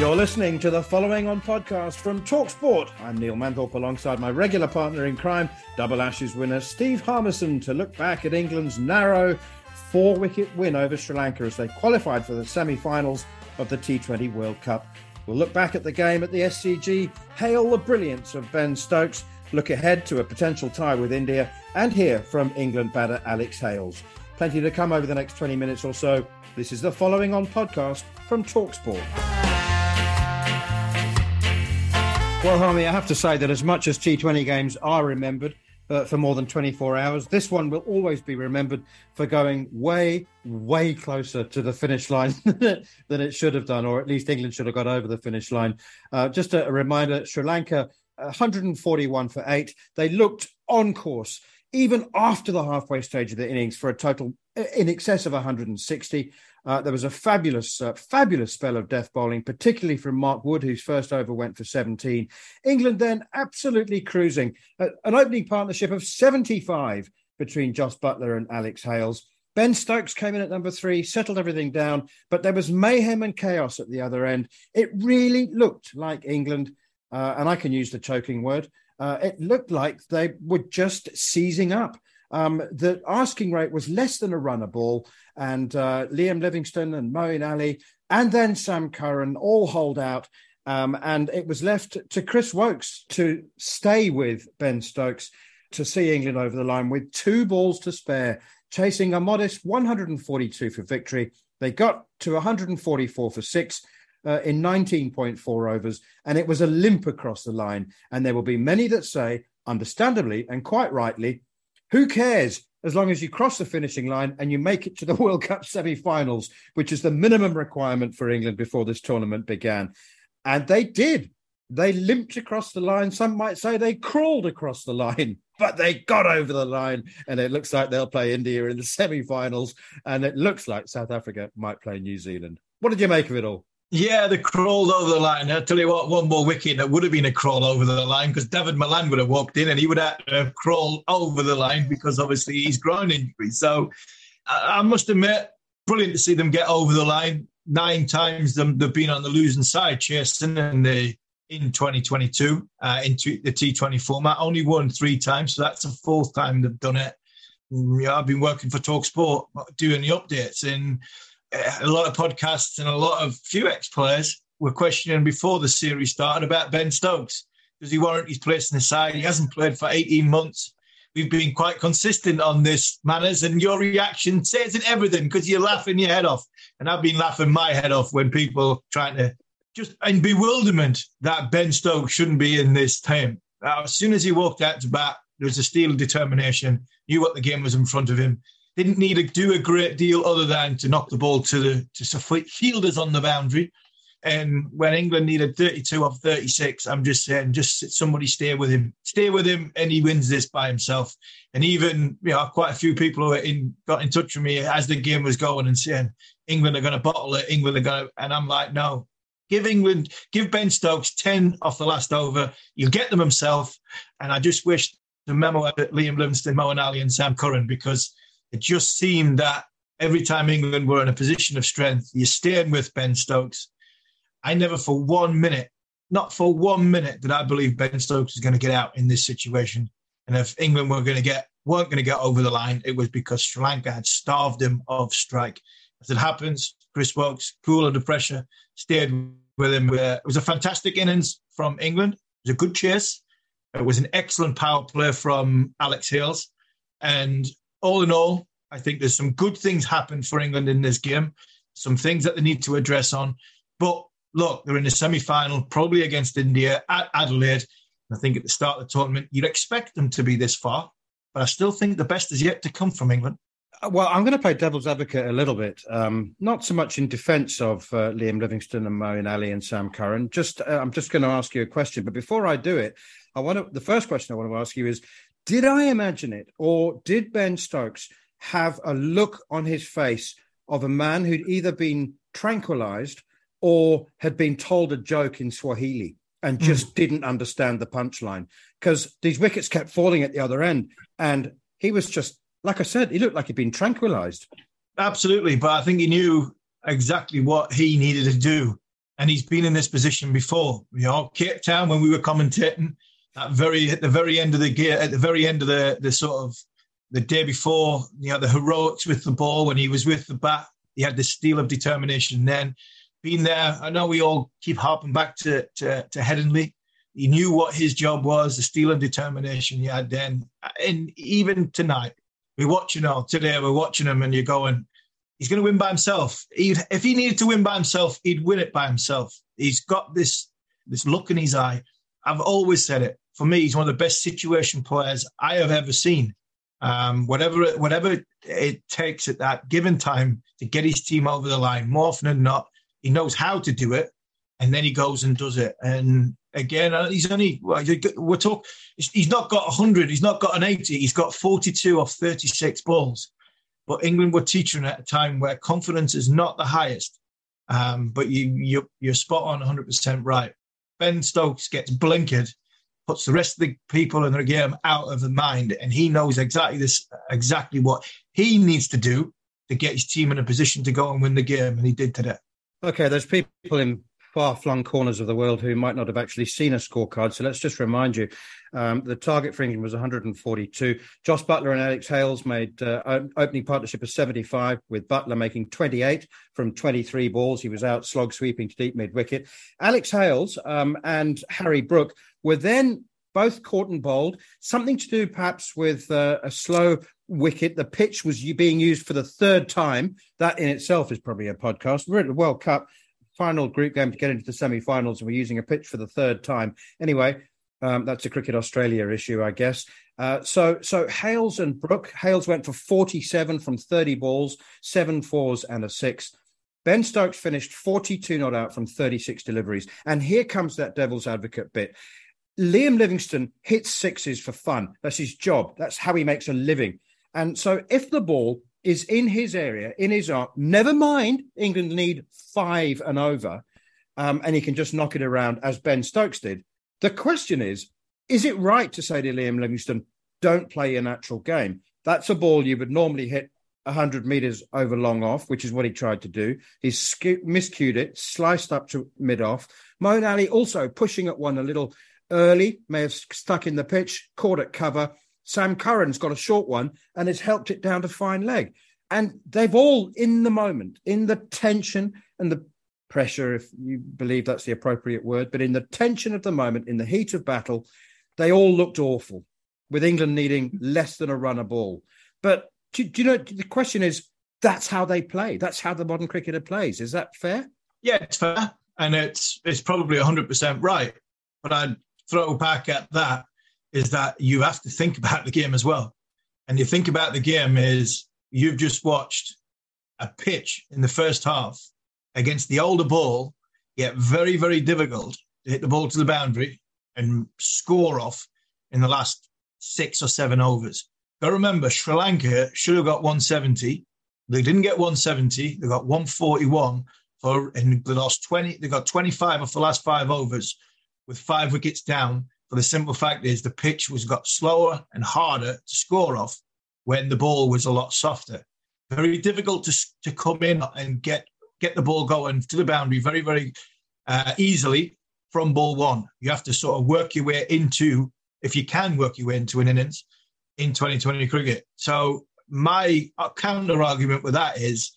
You're listening to the following on podcast from Talksport. I'm Neil Manthorpe alongside my regular partner in crime, double Ashes winner Steve Harmison, to look back at England's narrow four wicket win over Sri Lanka as they qualified for the semi finals of the T20 World Cup. We'll look back at the game at the SCG, hail the brilliance of Ben Stokes, look ahead to a potential tie with India, and hear from England batter Alex Hales. Plenty to come over the next 20 minutes or so. This is the following on podcast from Talksport. Well, Harmy, I have to say that as much as T20 games are remembered uh, for more than 24 hours, this one will always be remembered for going way, way closer to the finish line than it should have done, or at least England should have got over the finish line. Uh, just a, a reminder Sri Lanka, 141 for eight. They looked on course even after the halfway stage of the innings for a total in excess of 160. Uh, there was a fabulous, uh, fabulous spell of death bowling, particularly from Mark Wood, whose first over went for 17. England then absolutely cruising. Uh, an opening partnership of 75 between Jos Buttler and Alex Hales. Ben Stokes came in at number three, settled everything down, but there was mayhem and chaos at the other end. It really looked like England, uh, and I can use the choking word, uh, it looked like they were just seizing up. Um, the asking rate was less than a run a ball, and uh, Liam Livingstone and Moeen Ali, and then Sam Curran all hold out. Um, and it was left to Chris Woakes to stay with Ben Stokes to see England over the line with two balls to spare, chasing a modest 142 for victory. They got to 144 for six. Uh, in 19.4 overs, and it was a limp across the line. And there will be many that say, understandably and quite rightly, who cares as long as you cross the finishing line and you make it to the World Cup semi finals, which is the minimum requirement for England before this tournament began. And they did. They limped across the line. Some might say they crawled across the line, but they got over the line. And it looks like they'll play India in the semi finals. And it looks like South Africa might play New Zealand. What did you make of it all? Yeah, they crawled over the line. I'll tell you what, one more wicket that would have been a crawl over the line because David Malan would have walked in and he would have to crawl over the line because obviously he's groin injury. So I, must admit, brilliant to see them get over the line. Nine times them, they've been on the losing side, chasing in the in 2022 uh, into the T20 format. Only won three times, so that's the fourth time they've done it. Yeah, I've been working for Talksport doing the updates and a lot of podcasts and a lot of few ex players were questioning before the series started about Ben Stokes. Does he warrant his place in the side? He hasn't played for 18 months. We've been quite consistent on this, Manners, and your reaction says in everything because you're laughing your head off. And I've been laughing my head off when people trying to just in bewilderment that Ben Stokes shouldn't be in this team. as soon as he walked out to bat, there was a steel determination, knew what the game was in front of him didn't need to do a great deal other than to knock the ball to the to fielders on the boundary. And when England needed 32 of 36, I'm just saying, just somebody stay with him, stay with him, and he wins this by himself. And even, you know, quite a few people who in, got in touch with me as the game was going and saying, England are going to bottle it, England are going to, and I'm like, no, give England, give Ben Stokes 10 off the last over. You'll get them himself. And I just wish the memo at Liam Livingstone, Moeen Ali, and Sam Curran because it just seemed that every time England were in a position of strength, you're staying with Ben Stokes I never for one minute, not for one minute, did I believe Ben Stokes was going to get out in this situation. And if England were going to get weren't going to get over the line, it was because Sri Lanka had starved him of strike. As it happens, Chris Woakes, cool under pressure, stayed with him. Uh, it was a fantastic innings from England. It was a good chase. It was an excellent power play from Alex Hales. And all in all, I think there's some good things happened for England in this game, some things that they need to address on. But look, they're in the semi final, probably against India at Adelaide. I think at the start of the tournament, you'd expect them to be this far, but I still think the best is yet to come from England. Well, I'm going to play devil's advocate a little bit, um, not so much in defence of uh, Liam Livingstone and Moeen Ali and Sam Curran. Just, uh, I'm just going to ask you a question, but before I do it, I want to. The first question I want to ask you is: Did I imagine it, or did Ben Stokes have a look on his face of a man who'd either been tranquilised or had been told a joke in Swahili and hmm. just mm. didn't understand the punchline because these wickets kept falling at the other end. And he was just, like I said, he looked like he'd been tranquilized. Absolutely. But I think he knew exactly what he needed to do. And he's been in this position before. You know, Cape Town, when we were commentating, at very at the very end of the gear, at the very end of the the sort of the day before, you know, the heroics with the ball when he was with the bat, he had the steel of determination then being there. I know we all keep harping back to, to, to Headingley. He knew what his job was, the steel and determination he had then. And even tonight, we're watching him today, we're watching him, and you're going, he's going to win by himself. He'd, if he needed to win by himself, he'd win it by himself. He's got this, this look in his eye. I've always said it. For me, he's one of the best situation players I have ever seen. Um, whatever whatever it takes at that given time to get his team over the line, more often than not, he knows how to do it, and then he goes and does it. And again, uh, he's only we're talking. He's not got hundred. He's not got an eighty. He's got forty-two of thirty-six balls. But England were teaching at a time where confidence is not the highest. Um, but you, you you're spot on, hundred percent right. Ben Stokes gets blinkered, puts the rest of the people in the game out of the mind, and he knows exactly this, exactly what he needs to do to get his team in a position to go and win the game, and he did today. Okay, there's people in far flung corners of the world who might not have actually seen a scorecard. So let's just remind you um, the target for England was 142. Jos Buttler and Alex Hales made uh, opening partnership of 75, with Buttler making 28 from 23 balls. He was out slog sweeping to deep mid wicket. Alex Hales um, and Harry Brook were then both caught and bowled. Something to do perhaps with uh, a slow wicket. The pitch was being used for the third time. That in itself is probably a podcast. We're at the World Cup final group game to get into the semi-finals, and we're using a pitch for the third time. Anyway, um, that's a Cricket Australia issue, I guess. Uh, so, so Hales and Brook. Hales went for 47 from 30 balls, seven fours and a six. Ben Stokes finished 42 not out from 36 deliveries. And here comes that devil's advocate bit. Liam Livingstone hits sixes for fun. That's his job. That's how he makes a living. And so if the ball is in his area, in his arm, never mind England need five and over, um, and he can just knock it around as Ben Stokes did. The question is, is it right to say to Liam Livingstone, don't play your natural game? That's a ball you would normally hit 100 metres over long off, which is what he tried to do. He miscued it, sliced up to mid off. Moeen Ali also pushing at one a little early, may have stuck in the pitch, caught at cover, Sam Curran's got a short one and has helped it down to fine leg. And they've all, in the moment, in the tension and the pressure, if you believe that's the appropriate word, but in the tension of the moment, in the heat of battle, they all looked awful, with England needing less than a run a ball. But do, do you know, the question is, that's how they play. That's how the modern cricketer plays. Is that fair? Yeah, it's fair. And it's it's probably 100% right. But I'd throw back at that is that you have to think about the game as well. And you think about the game is you've just watched a pitch in the first half against the older ball get very, very difficult to hit the ball to the boundary and score off in the last six or seven overs. But remember, Sri Lanka should have got 170. They didn't get 170. They got 141 for, and they lost 20. They got 25 off the last five overs with five wickets down. For the simple fact is, the pitch was got slower and harder to score off when the ball was a lot softer. Very difficult to, to come in and get get the ball going to the boundary very, very uh, easily from ball one. You have to sort of work your way into, if you can work your way into an innings in 2020 cricket. So my counter argument with that is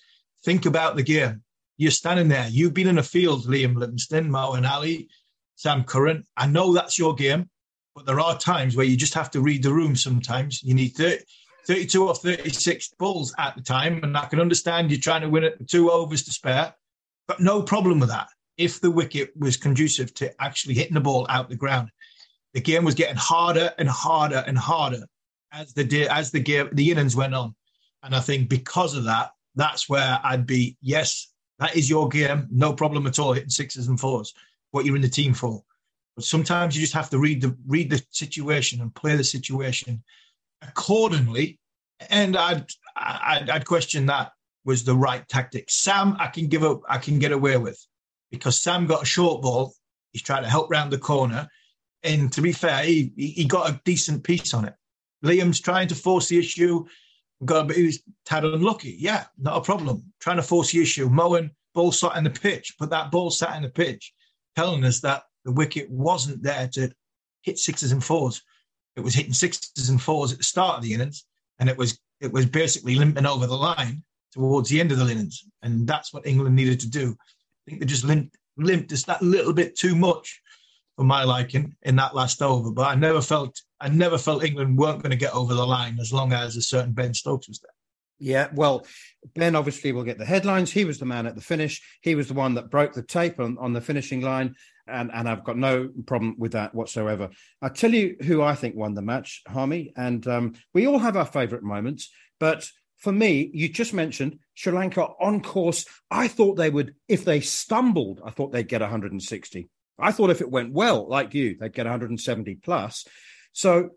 think about the game. You're standing there. You've been in a field, Liam Livingstone, and Ali, Sam Curran. I know that's your game, but there are times where you just have to read the room sometimes. You need 30, 32 or 36 balls at the time. And I can understand you're trying to win it two overs to spare, but no problem with that. If the wicket was conducive to actually hitting the ball out the ground, the game was getting harder and harder and harder as the as the game the innings went on. And I think because of that, that's where I'd be, yes, that is your game, no problem at all, hitting sixes and fours, what you're in the team for. But sometimes you just have to read the read the situation and play the situation accordingly. And I'd, I'd, I'd question that was the right tactic. Sam, I can give up, I can get away with because Sam got a short ball. He's trying to help round the corner. And to be fair, he, he got a decent piece on it. Liam's trying to force the issue. Got he was tad unlucky. Yeah, not a problem. Trying to force the issue. Moeen ball sat in the pitch, but that ball sat in the pitch, telling us that the wicket wasn't there to hit sixes and fours. It was hitting sixes and fours at the start of the innings, and it was it was basically limping over the line towards the end of the innings, and that's what England needed to do. I think they just limped, limped just that little bit too much for my liking in that last over. But I never felt I never felt England weren't going to get over the line as long as a certain Ben Stokes was there. Yeah, well, Ben obviously will get the headlines. He was the man at the finish. He was the one that broke the tape on, on the finishing line and and I've got no problem with that whatsoever. I tell you who I think won the match, Harmy, and um, we all have our favourite moments, but for me, you just mentioned Sri Lanka on course. I thought they would, if they stumbled, I thought they'd get 160. I thought if it went well, like you, they'd get 170 plus. So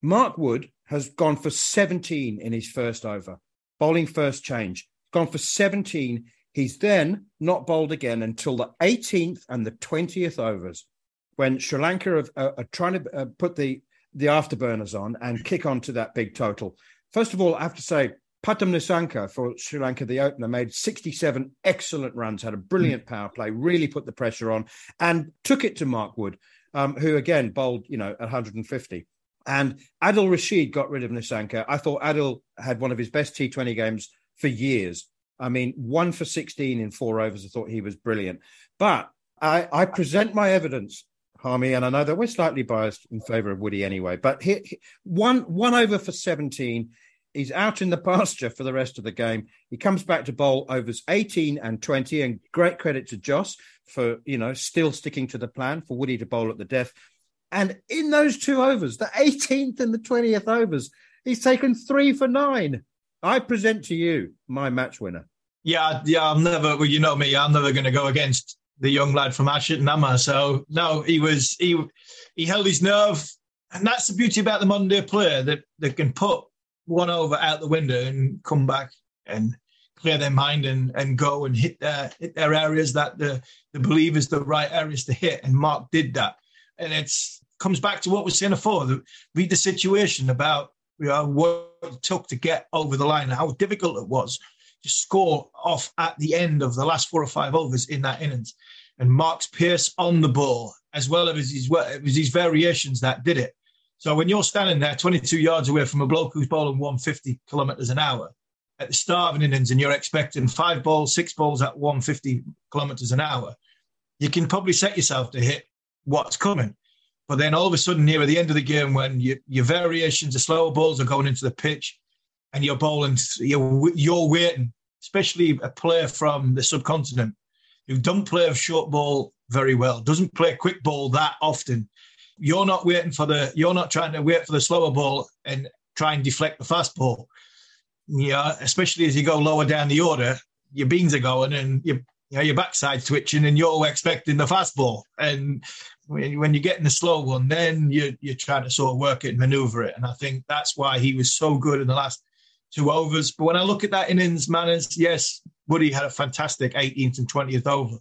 Mark Wood has gone for 17 in his first over, bowling first change, gone for 17 He's then not bowled again until the 18th and the 20th overs, when Sri Lanka are, are, are trying to uh, put the the afterburners on and kick on to that big total. First of all, I have to say, Pathum Nissanka for Sri Lanka, the opener, made 67 excellent runs, had a brilliant mm. power play, really put the pressure on, and took it to Mark Wood, um, who again bowled, you know, at 150. And Adil Rashid got rid of Nissanka. I thought Adil had one of his best T20 games for years. I mean, one for 16 in four overs. I thought he was brilliant. But I, I present my evidence, Harmy, and I know that we're slightly biased in favour of Woody anyway. But he, he, one one over for 17. He's out in the pasture for the rest of the game. He comes back to bowl overs 18 and 20, and great credit to Jos for you know still sticking to the plan for Woody to bowl at the death. And in those two overs, the 18th and the 20th overs, he's taken three for nine. I present to you my match winner. Yeah, yeah, I'm never. Well, you know me. I'm never going to go against the young lad from Ashington, am I? So no, he was he he held his nerve, and that's the beauty about the modern day player that they can put one over out the window and come back and clear their mind and and go and hit their hit their areas that the the believe is the right areas to hit. And Mark did that, and it's comes back to what we are saying before. The, read the situation about you know, what it took to get over the line, how difficult it was to score off at the end of the last four or five overs in that innings. And Mark's Pierce on the ball, as well as his, it was his variations that did it. So when you're standing there 22 yards away from a bloke who's bowling 150 kilometres an hour at the start of an innings and you're expecting five balls, six balls at 150 kilometres an hour, you can probably set yourself to hit what's coming. But then all of a sudden, near the end of the game, when you, your variations, the slower balls are going into the pitch, and you're bowling, you're, you're waiting, especially a player from the subcontinent who don't play a short ball very well, doesn't play a quick ball that often. You're not waiting for the, you're not trying to wait for the slower ball and try and deflect the fast ball. Yeah, especially as you go lower down the order, your beans are going and you you know, your backside twitching and you're expecting the fastball. And when you're getting the slow one, then you're, you're trying to sort of work it and maneuver it. And I think that's why he was so good in the last two overs. But when I look at that innings, Manners, yes, Woody had a fantastic 18th and 20th over.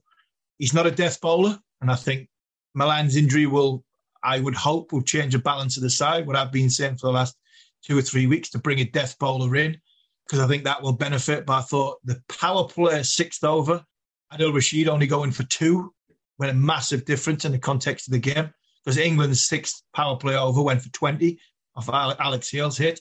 He's not a death bowler. And I think Malan's injury will, I would hope, will change the balance of the side. What I've been saying for the last two or three weeks to bring a death bowler in, because I think that will benefit. But I thought the power play sixth over, Adil Rashid only going for two, went a massive difference in the context of the game. Because England's sixth power play over went for 20 off Alex Hale's hit.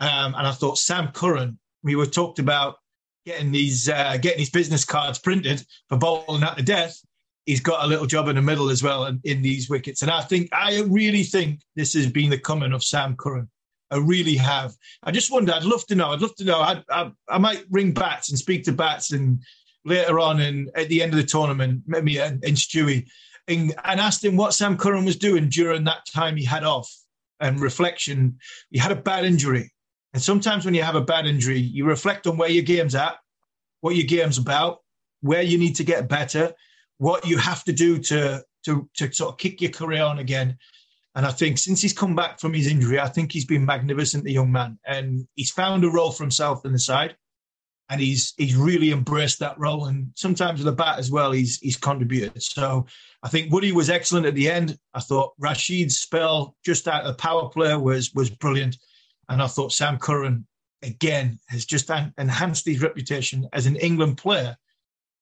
Um, and I thought Sam Curran, we were talked about getting these uh, getting these business cards printed for bowling at the death. He's got a little job in the middle as well in, in these wickets. And I think I really think this has been the coming of Sam Curran. I really have. I just wonder. I'd love to know. I'd love to know. I, I, I might ring Bats and speak to Bats and later on and at the end of the tournament, me and, and Stewie, and, and asked him what Sam Curran was doing during that time he had off and reflection. He had a bad injury and sometimes when you have a bad injury, you reflect on where your game's at, what your game's about, where you need to get better, what you have to do to to to sort of kick your career on again. And I think since he's come back from his injury, I think he's been magnificent, the young man, and he's found a role for himself in the side, and he's he's really embraced that role. And sometimes with the bat as well, he's he's contributed. So I think Woody was excellent at the end. I thought Rashid's spell just out of the power play was was brilliant. And I thought Sam Curran, again, has just enhanced his reputation as an England player,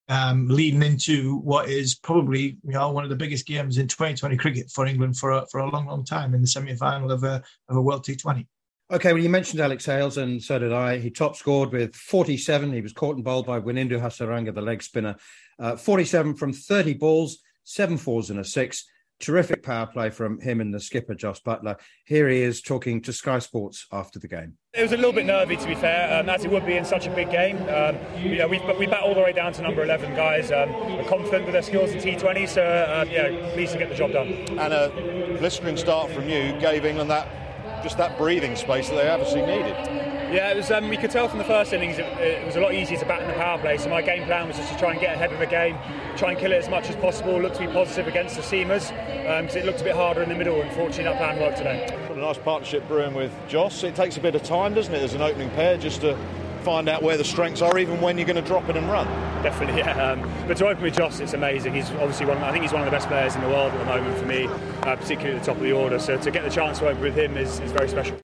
um, leading into what is probably you know one of the biggest games in 2020 cricket for England for a, for a long, long time in the semi final of a, of a World T20. Okay, well, you mentioned Alex Hales, and so did I. He top scored with 47. He was caught and bowled by Wanindu Hasaranga, the leg spinner. Uh, 47 from 30 balls, seven fours and a six terrific power play from him and the skipper, Jos Buttler. Here he is talking to Sky Sports after the game. It was a little bit nervy, to be fair, um, as it would be in such a big game. Um, you know, we, we bat all the way down to number 11 guys. Um, are confident with their skills in T20, so uh, yeah, pleased to get the job done. And a blistering start from you gave England that just that breathing space that they obviously needed. Yeah, it was. Um, we could tell from the first innings it, it, was a lot easier to bat in the power play. So my game plan was just to try and get ahead of the game, try and kill it as much as possible, look to be positive against the seamers because um, it looked a bit harder in the middle. Unfortunately, that plan worked today. Got a nice partnership brewing with Jos. It takes a bit of time, doesn't it? There's an opening pair just to find out where the strengths are, even when you're going to drop it and run. Definitely, yeah. Um, but to open with Jos, it's amazing. He's obviously one. I think he's one of the best players in the world at the moment for me, uh, particularly at the top of the order. So to get the chance to open with him is, is very special.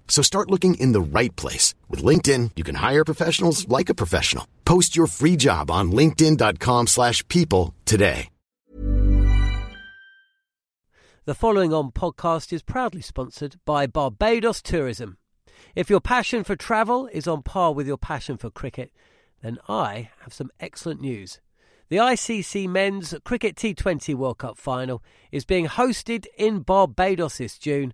So start looking in the right place. With LinkedIn, you can hire professionals like a professional. Post your free job on linkedin.com slash people today. The following on podcast is proudly sponsored by Barbados Tourism. If your passion for travel is on par with your passion for cricket, then I have some excellent news. The ICC Men's Cricket T20 World Cup final is being hosted in Barbados this June,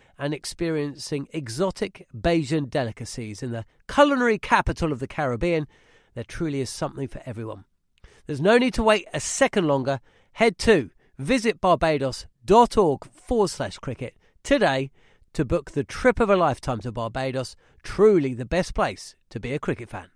and experiencing exotic Bajan delicacies in the culinary capital of the Caribbean, there truly is something for everyone. There's no need to wait a second longer. Head to visitbarbados.org forward slash cricket today to book the trip of a lifetime to Barbados, truly the best place to be a cricket fan.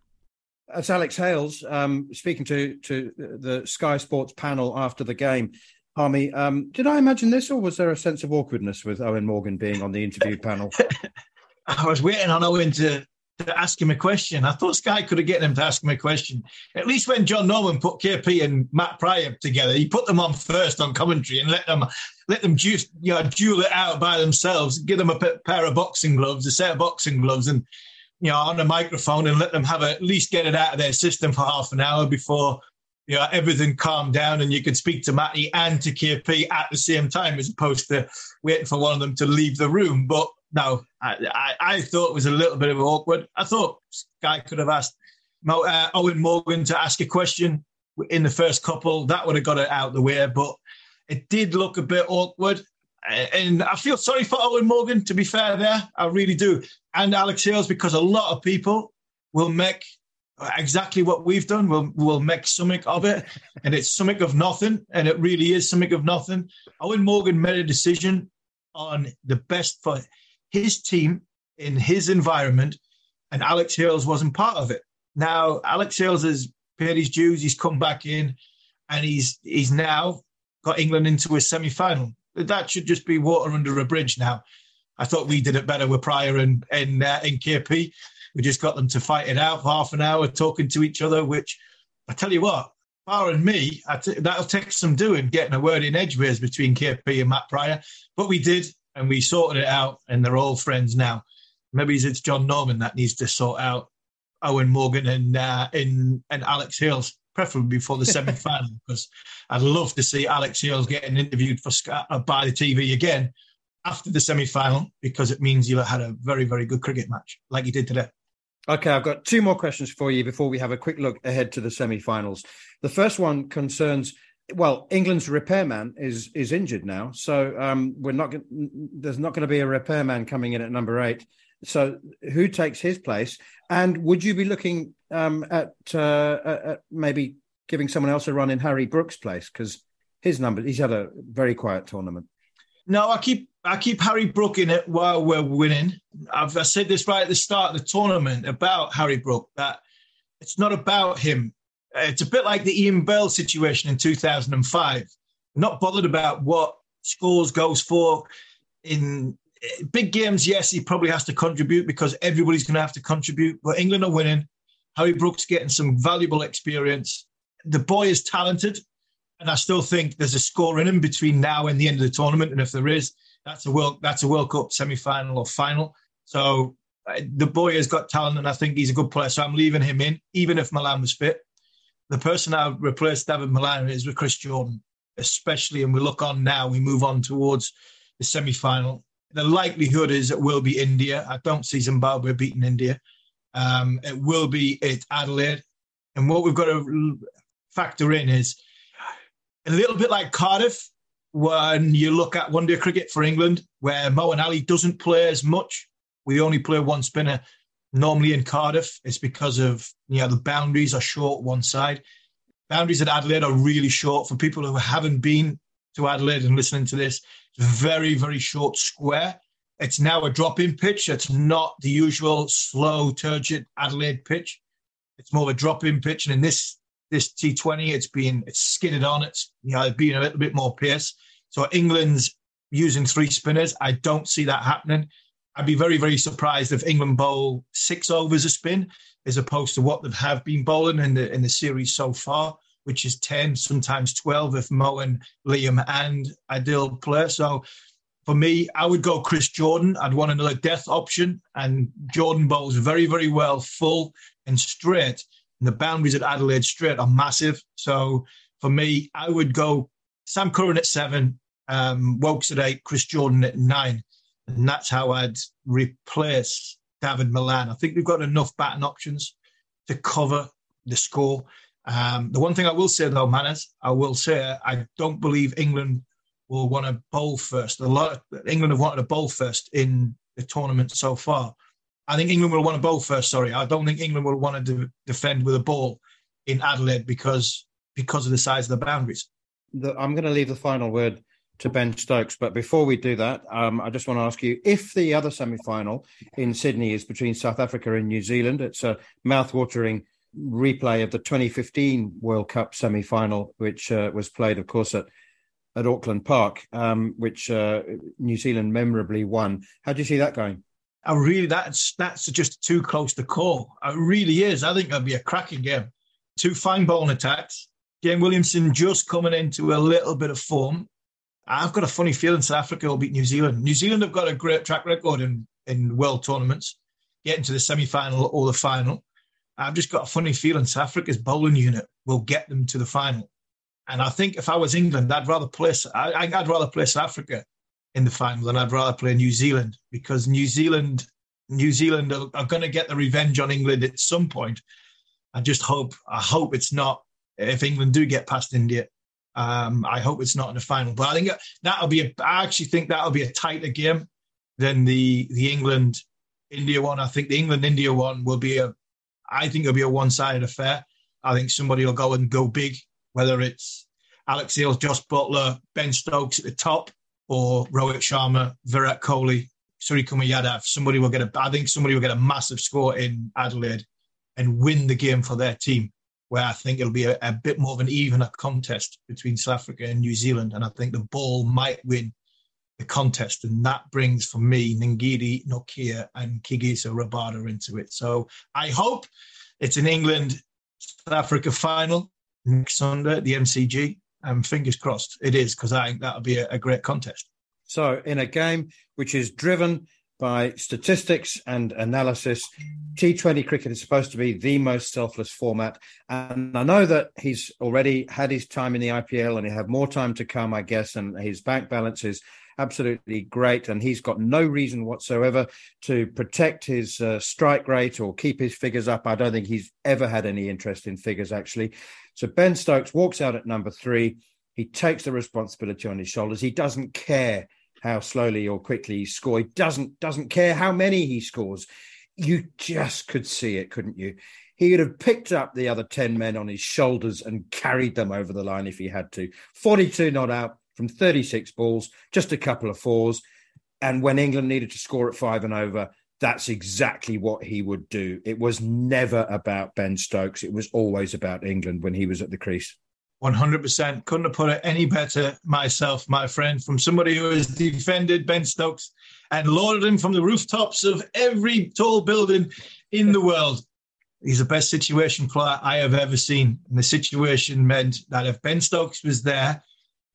That's Alex Hales um, speaking to to the Sky Sports panel after the game. Harmy, um, did I imagine this, or was there a sense of awkwardness with Eoin Morgan being on the interview panel? I was waiting on Eoin to, to ask him a question. I thought Sky could have getting him to ask him a question. At least when John Norman put KP and Matt Prior together, he put them on first on commentary and let them let them just you know duel it out by themselves. Give them a pair of boxing gloves, a set of boxing gloves, and you know on a microphone, and let them have a, at least get it out of their system for half an hour before you know, everything calmed down and you could speak to Matty and to KP at the same time as opposed to waiting for one of them to leave the room. But no, I, I, I thought it was a little bit of awkward. I thought Sky could have asked uh, Eoin Morgan to ask a question in the first couple. That would have got it out the way, but it did look a bit awkward. And I feel sorry for Eoin Morgan, to be fair, there. I really do. And Alex Hales, because a lot of people will make exactly what we've done. We'll we'll make something of it, and it's something of nothing, and it really is something of nothing. Eoin Morgan made a decision on the best for his team in his environment, and Alex Hales wasn't part of it. Now Alex Hales has paid his dues. He's come back in, and he's he's now got England into a semi final. That should just be water under a bridge now. I thought we did it better with Prior and and uh, in KP. We just got them to fight it out for half an hour, talking to each other. Which I tell you what, Bar and me, t- that'll take some doing, getting a word in edgeways between KP and Matt Prior. But we did, and we sorted it out, and they're all friends now. Maybe it's John Norman that needs to sort out Eoin Morgan and uh, and, and Alex Hales, preferably before the semi final, because I'd love to see Alex Hales getting interviewed for uh, by the TV again after the semi final, because it means you've had a very, very good cricket match like you did today. Okay, I've got two more questions for you before we have a quick look ahead to the semi-finals. The first one concerns well, England's repairman is is injured now, so um, we're not. There's not going to be a repairman coming in at number eight. So who takes his place? And would you be looking um, at, uh, at maybe giving someone else a run in Harry Brook's place because his number? He's had a very quiet tournament. No, I keep I keep Harry Brook in it while we're winning. I've I said this right at the start of the tournament about Harry Brook that it's not about him. It's a bit like the Ian Bell situation in 2005. Not bothered about what scores goes for in big games. Yes, he probably has to contribute because everybody's going to have to contribute. But England are winning. Harry Brook's getting some valuable experience. The boy is talented, and I still think there's a score in him between now and the end of the tournament. And if there is, that's a world that's a World Cup semi final or final. So uh, the boy has got talent, and I think he's a good player. So I'm leaving him in, even if Malan was fit. The person I would replace Dawid Malan is with Chris Jordan, especially. And we look on now, we move on towards the semi final. The likelihood is it will be India. I don't see Zimbabwe beating India. Um, it will be at Adelaide. And what we've got to factor in is a little bit like Cardiff, when you look at one day cricket for England, where Moeen Ali doesn't play as much, we only play one spinner. Normally in Cardiff, it's because of you know the boundaries are short one side. Boundaries at Adelaide are really short for people who haven't been to Adelaide and listening to this. It's very very short square. It's now a drop-in pitch. It's not the usual slow, turgid Adelaide pitch. It's more of a drop-in pitch, and in this this T20, it's been it's skidded on. It's you know being a little bit more pace. So England's using three spinners. I don't see that happening. I'd be very, very surprised if England bowl six overs a spin as opposed to what they have been bowling in the in the series so far, which is 10, sometimes 12 if Mo and Liam and Adil play. So for me, I would go Chris Jordan. I'd want another death option. And Jordan bowls very, very well, full and straight. And the boundaries at Adelaide straight are massive. So for me, I would go Sam Curran at seven, um, Woakes at eight, Chris Jordan at nine. And that's how I'd replace David Malan. I think we've got enough batting options to cover the score. Um, the one thing I will say though, Manners, I will say I don't believe England will want to bowl first. A lot of, England have wanted to bowl first in the tournament so far. I think England will want to bowl first. Sorry, I don't think England will want to de- defend with a ball in Adelaide because because of the size of the boundaries. The, I'm going to leave the final word to Ben Stokes. But before we do that, um, I just want to ask you if the other semi final in Sydney is between South Africa and New Zealand, it's a mouth-watering replay of the 2015 World Cup semi final, which uh, was played, of course, at at Auckland Park, um, which uh, New Zealand memorably won. How do you see that going? I really that's that's just too close to call. It really is. I think it'll be a cracking game. Two fine bowling attacks. Kane Williamson just coming into a little bit of form. I've got a funny feeling South Africa will beat New Zealand. New Zealand have got a great track record in, in world tournaments, getting to the semi final or the final. I've just got a funny feeling South Africa's bowling unit will get them to the final. And I think if I was England, I'd rather play. I, would rather play South Africa in the final than I'd rather play New Zealand because New Zealand, New Zealand are, are going to get the revenge on England at some point. I just hope. I hope it's not. If England do get past India, um, I hope it's not in the final. But I think that'll be. A, I actually think that'll be a tighter game than the the England India one. I think the England India one will be a. I think it'll be a one sided affair. I think somebody will go and go big whether it's Alex Hales, Josh Buttler, Ben Stokes at the top, or Rohit Sharma, Virat Kohli, Suryakumar Yadav. Somebody will get a, I think somebody will get a massive score in Adelaide and win the game for their team. Where I think it'll be a, a bit more of an evener contest between South Africa and New Zealand, and I think the ball might win the contest, and that brings for me Ngidi, Nortje, and Kagiso Rabada into it. So I hope it's an England South Africa final next Sunday at the MCG. And fingers crossed it is, because I think that'll be a, a great contest. So, in a game which is driven by statistics and analysis. T20 cricket is supposed to be the most selfless format. And I know that he's already had his time in the IPL and he'll have more time to come, I guess, and his bank balance is absolutely great. And he's got no reason whatsoever to protect his uh, strike rate or keep his figures up. I don't think he's ever had any interest in figures, actually. So Ben Stokes walks out at number three. He takes the responsibility on his shoulders. He doesn't care how slowly or quickly he scores. He doesn't doesn't care how many he scores. You just could see it, couldn't you? He would have picked up the other 10 men on his shoulders and carried them over the line if he had to. 42 not out from 36 balls, just a couple of fours. And when England needed to score at five and over, that's exactly what he would do. It was never about Ben Stokes. It was always about England when he was at the crease. 100%. Couldn't have put it any better myself, my friend, from somebody who has defended Ben Stokes and lauded him from the rooftops of every tall building in the world. He's the best situation player I have ever seen. And the situation meant that if Ben Stokes was there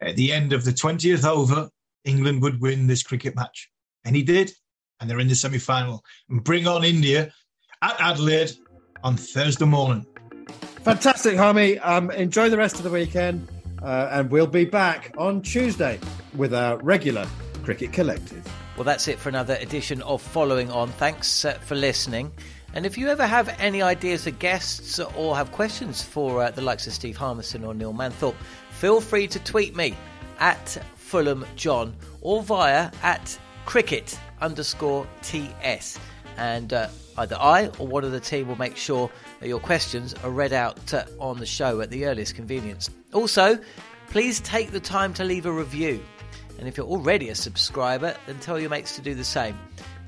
at the end of the 20th over, England would win this cricket match. And he did and they're in the semi final. And bring on India at Adelaide on Thursday morning. Fantastic, Harmy. Um, enjoy the rest of the weekend. Uh, and we'll be back on Tuesday with our regular Cricket Collective. Well, that's it for another edition of Following On. Thanks uh, for listening. And if you ever have any ideas for guests or have questions for uh, the likes of Steve Harmison or Neil Manthorpe, feel free to tweet me at Fulham John or via at cricket underscore TS. And uh, either I or one of the team will make sure that your questions are read out uh, on the show at the earliest convenience. Also, please take the time to leave a review. And if you're already a subscriber, then tell your mates to do the same.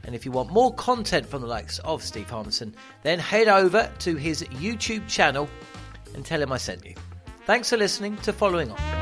And if you want more content from the likes of Steve Harmison, then head over to his YouTube channel and tell him I sent you. Thanks for listening to Following On.